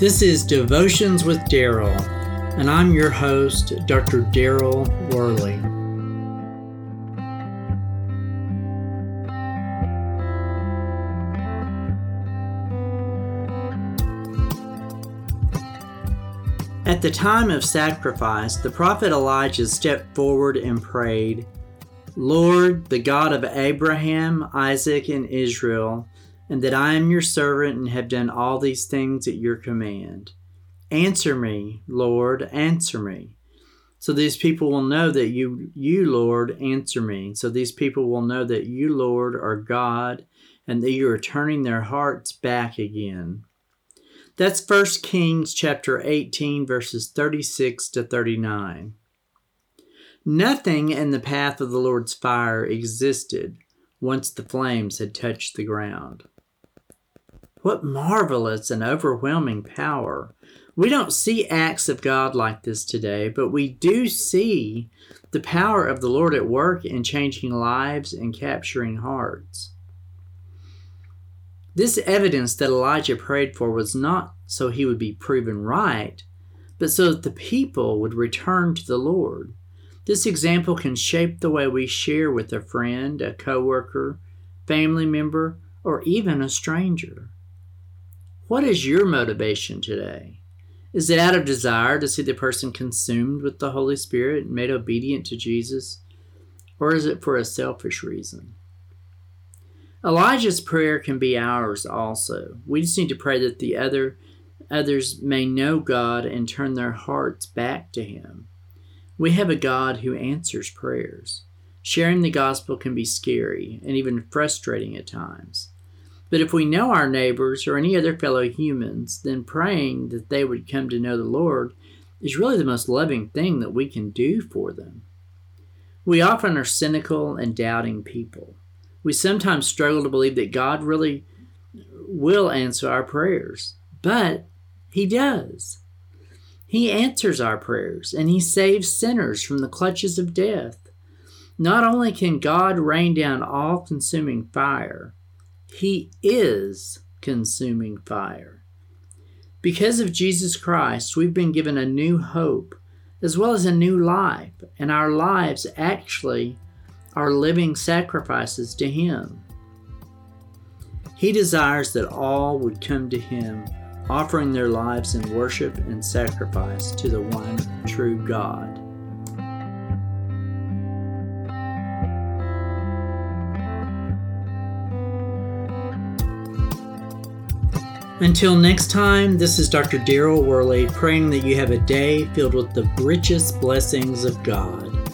This is Devotions with Daryl, and I'm your host, Dr. Daryl Worley. At the time of sacrifice, the prophet Elijah stepped forward and prayed, Lord, the God of Abraham, Isaac, and Israel, and that I am your servant and have done all these things at your command. Answer me, Lord, answer me. So these people will know that you, you, Lord, answer me. So these people will know that you, Lord, are God and that you are turning their hearts back again. That's 1 Kings chapter 18 verses 36 to 39. Nothing in the path of the Lord's fire existed once the flames had touched the ground. What marvelous and overwhelming power. We don't see acts of God like this today, but we do see the power of the Lord at work in changing lives and capturing hearts. This evidence that Elijah prayed for was not so he would be proven right, but so that the people would return to the Lord. This example can shape the way we share with a friend, a coworker, family member, or even a stranger. What is your motivation today? Is it out of desire to see the person consumed with the Holy Spirit and made obedient to Jesus? Or is it for a selfish reason? Elijah's prayer can be ours also. We just need to pray that the other others may know God and turn their hearts back to him. We have a God who answers prayers. Sharing the gospel can be scary and even frustrating at times. But if we know our neighbors or any other fellow humans, then praying that they would come to know the Lord is really the most loving thing that we can do for them. We often are cynical and doubting people. We sometimes struggle to believe that God really will answer our prayers, but He does. He answers our prayers and He saves sinners from the clutches of death. Not only can God rain down all consuming fire, he is consuming fire. Because of Jesus Christ, we've been given a new hope as well as a new life, and our lives actually are living sacrifices to Him. He desires that all would come to Him, offering their lives in worship and sacrifice to the one true God. Until next time, this is Dr. Daryl Worley praying that you have a day filled with the richest blessings of God.